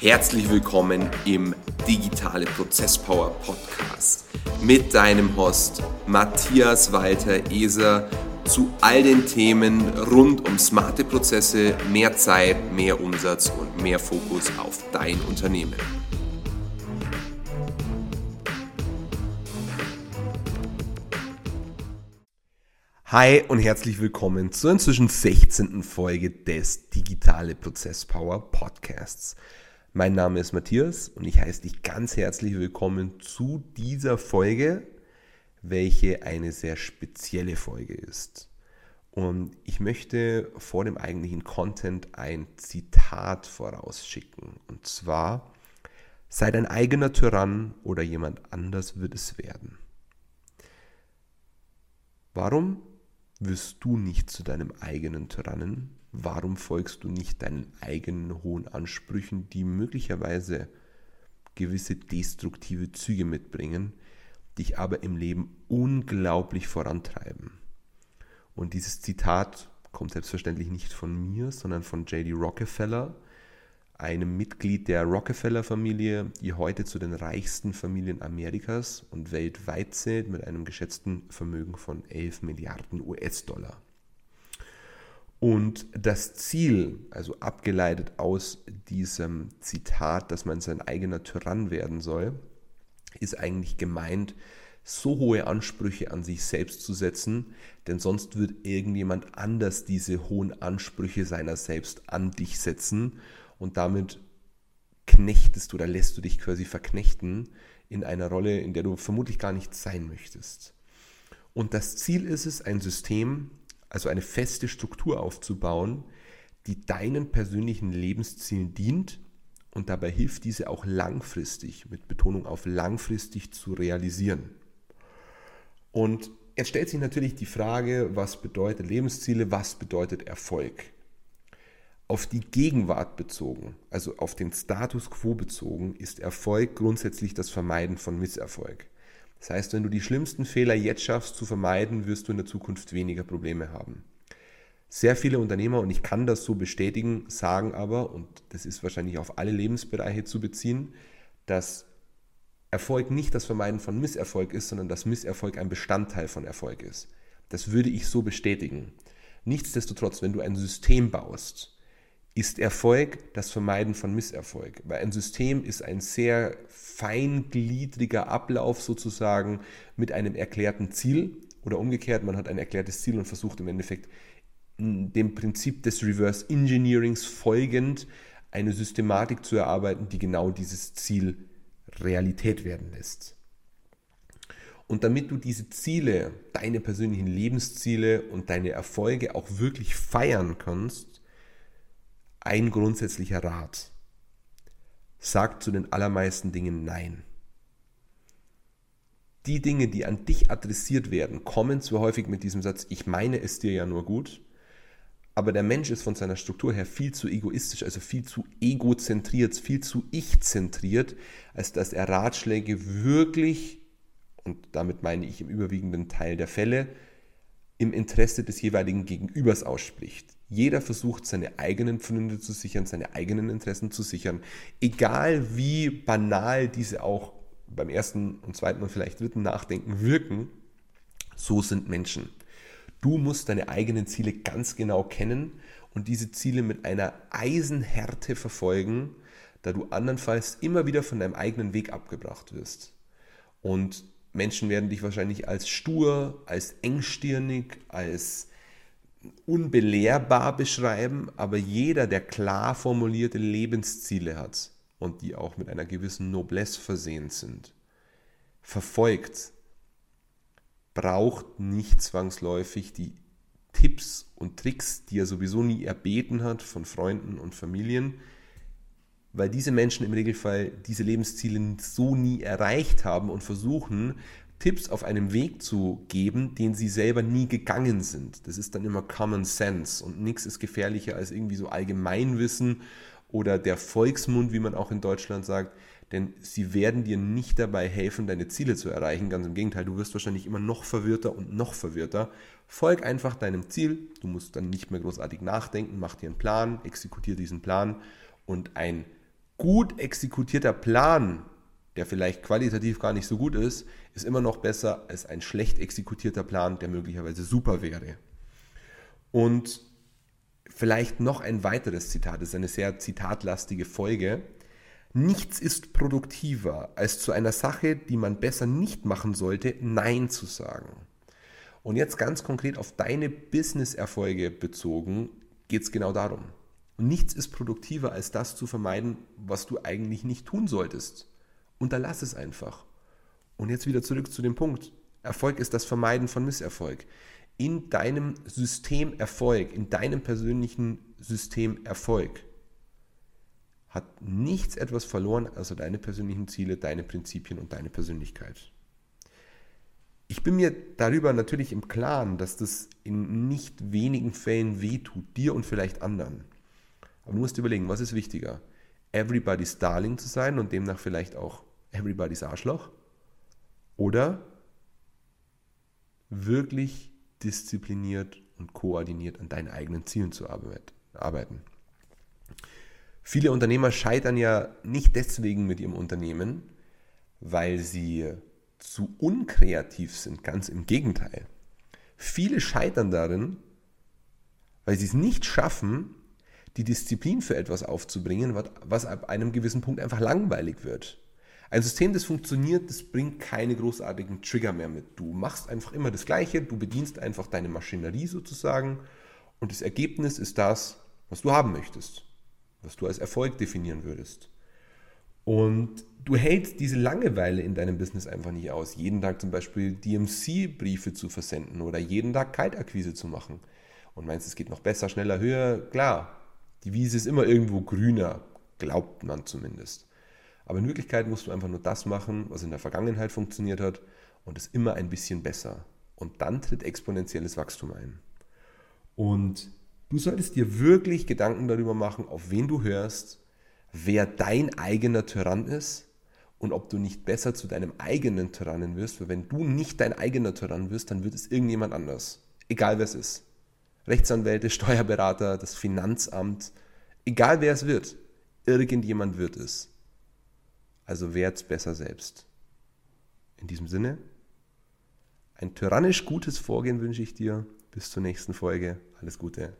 Herzlich willkommen im Digitale Prozesspower Podcast mit deinem Host Matthias Walter Eser zu all den Themen rund um smarte Prozesse, mehr Zeit, mehr Umsatz und mehr Fokus auf dein Unternehmen. Hi und herzlich willkommen zur inzwischen 16. Folge des Digitale Prozesspower Podcasts. Mein Name ist Matthias und ich heiße dich ganz herzlich willkommen zu dieser Folge, welche eine sehr spezielle Folge ist. Und ich möchte vor dem eigentlichen Content ein Zitat vorausschicken. Und zwar, sei dein eigener Tyrann oder jemand anders wird es werden. Warum wirst du nicht zu deinem eigenen Tyrannen? Warum folgst du nicht deinen eigenen hohen Ansprüchen, die möglicherweise gewisse destruktive Züge mitbringen, dich aber im Leben unglaublich vorantreiben? Und dieses Zitat kommt selbstverständlich nicht von mir, sondern von JD Rockefeller, einem Mitglied der Rockefeller-Familie, die heute zu den reichsten Familien Amerikas und weltweit zählt mit einem geschätzten Vermögen von 11 Milliarden US-Dollar. Und das Ziel, also abgeleitet aus diesem Zitat, dass man sein eigener Tyrann werden soll, ist eigentlich gemeint, so hohe Ansprüche an sich selbst zu setzen, denn sonst wird irgendjemand anders diese hohen Ansprüche seiner selbst an dich setzen und damit knechtest du oder lässt du dich quasi verknechten in einer Rolle, in der du vermutlich gar nicht sein möchtest. Und das Ziel ist es, ein System, also eine feste Struktur aufzubauen, die deinen persönlichen Lebenszielen dient und dabei hilft, diese auch langfristig, mit Betonung auf langfristig zu realisieren. Und jetzt stellt sich natürlich die Frage, was bedeutet Lebensziele, was bedeutet Erfolg? Auf die Gegenwart bezogen, also auf den Status quo bezogen, ist Erfolg grundsätzlich das Vermeiden von Misserfolg. Das heißt, wenn du die schlimmsten Fehler jetzt schaffst zu vermeiden, wirst du in der Zukunft weniger Probleme haben. Sehr viele Unternehmer, und ich kann das so bestätigen, sagen aber, und das ist wahrscheinlich auf alle Lebensbereiche zu beziehen, dass Erfolg nicht das Vermeiden von Misserfolg ist, sondern dass Misserfolg ein Bestandteil von Erfolg ist. Das würde ich so bestätigen. Nichtsdestotrotz, wenn du ein System baust, ist Erfolg das Vermeiden von Misserfolg. Weil ein System ist ein sehr feingliedriger Ablauf sozusagen mit einem erklärten Ziel oder umgekehrt, man hat ein erklärtes Ziel und versucht im Endeffekt dem Prinzip des Reverse Engineerings folgend eine Systematik zu erarbeiten, die genau dieses Ziel Realität werden lässt. Und damit du diese Ziele, deine persönlichen Lebensziele und deine Erfolge auch wirklich feiern kannst, ein grundsätzlicher Rat. Sag zu den allermeisten Dingen Nein. Die Dinge, die an dich adressiert werden, kommen zwar häufig mit diesem Satz, ich meine es dir ja nur gut, aber der Mensch ist von seiner Struktur her viel zu egoistisch, also viel zu egozentriert, viel zu ich-zentriert, als dass er Ratschläge wirklich, und damit meine ich im überwiegenden Teil der Fälle, im Interesse des jeweiligen Gegenübers ausspricht. Jeder versucht, seine eigenen Pfründe zu sichern, seine eigenen Interessen zu sichern. Egal wie banal diese auch beim ersten und zweiten und vielleicht dritten Nachdenken wirken, so sind Menschen. Du musst deine eigenen Ziele ganz genau kennen und diese Ziele mit einer Eisenhärte verfolgen, da du andernfalls immer wieder von deinem eigenen Weg abgebracht wirst. Und Menschen werden dich wahrscheinlich als stur, als engstirnig, als unbelehrbar beschreiben, aber jeder, der klar formulierte Lebensziele hat und die auch mit einer gewissen Noblesse versehen sind, verfolgt, braucht nicht zwangsläufig die Tipps und Tricks, die er sowieso nie erbeten hat von Freunden und Familien, weil diese Menschen im Regelfall diese Lebensziele so nie erreicht haben und versuchen, Tipps auf einem Weg zu geben, den sie selber nie gegangen sind. Das ist dann immer Common Sense und nichts ist gefährlicher als irgendwie so Allgemeinwissen oder der Volksmund, wie man auch in Deutschland sagt, denn sie werden dir nicht dabei helfen, deine Ziele zu erreichen. Ganz im Gegenteil, du wirst wahrscheinlich immer noch verwirrter und noch verwirrter. Folg einfach deinem Ziel. Du musst dann nicht mehr großartig nachdenken, mach dir einen Plan, exekutiere diesen Plan und ein gut exekutierter Plan, der vielleicht qualitativ gar nicht so gut ist, ist immer noch besser als ein schlecht exekutierter Plan, der möglicherweise super wäre. Und vielleicht noch ein weiteres Zitat, das ist eine sehr zitatlastige Folge. Nichts ist produktiver, als zu einer Sache, die man besser nicht machen sollte, Nein zu sagen. Und jetzt ganz konkret auf deine Business-Erfolge bezogen, geht es genau darum. nichts ist produktiver, als das zu vermeiden, was du eigentlich nicht tun solltest. Unterlass es einfach. Und jetzt wieder zurück zu dem Punkt. Erfolg ist das Vermeiden von Misserfolg. In deinem System Erfolg, in deinem persönlichen System Erfolg, hat nichts etwas verloren, also deine persönlichen Ziele, deine Prinzipien und deine Persönlichkeit. Ich bin mir darüber natürlich im Klaren, dass das in nicht wenigen Fällen wehtut, dir und vielleicht anderen. Aber du musst überlegen, was ist wichtiger? Everybody's Darling zu sein und demnach vielleicht auch Everybody's Arschloch? Oder wirklich diszipliniert und koordiniert an deinen eigenen Zielen zu arbeiten? Viele Unternehmer scheitern ja nicht deswegen mit ihrem Unternehmen, weil sie zu unkreativ sind, ganz im Gegenteil. Viele scheitern darin, weil sie es nicht schaffen, die Disziplin für etwas aufzubringen, was ab einem gewissen Punkt einfach langweilig wird. Ein System, das funktioniert, das bringt keine großartigen Trigger mehr mit. Du machst einfach immer das Gleiche, du bedienst einfach deine Maschinerie sozusagen und das Ergebnis ist das, was du haben möchtest was du als Erfolg definieren würdest. Und du hältst diese Langeweile in deinem Business einfach nicht aus, jeden Tag zum Beispiel DMC-Briefe zu versenden oder jeden Tag Kaltakquise zu machen. Und meinst, es geht noch besser, schneller, höher? Klar, die Wiese ist immer irgendwo grüner, glaubt man zumindest. Aber in Wirklichkeit musst du einfach nur das machen, was in der Vergangenheit funktioniert hat und es immer ein bisschen besser. Und dann tritt exponentielles Wachstum ein. Und Du solltest dir wirklich Gedanken darüber machen, auf wen du hörst, wer dein eigener Tyrann ist und ob du nicht besser zu deinem eigenen Tyrannen wirst, weil wenn du nicht dein eigener Tyrann wirst, dann wird es irgendjemand anders. Egal wer es ist. Rechtsanwälte, Steuerberater, das Finanzamt, egal wer es wird, irgendjemand wird es. Also werd's besser selbst. In diesem Sinne, ein tyrannisch gutes Vorgehen wünsche ich dir. Bis zur nächsten Folge. Alles Gute.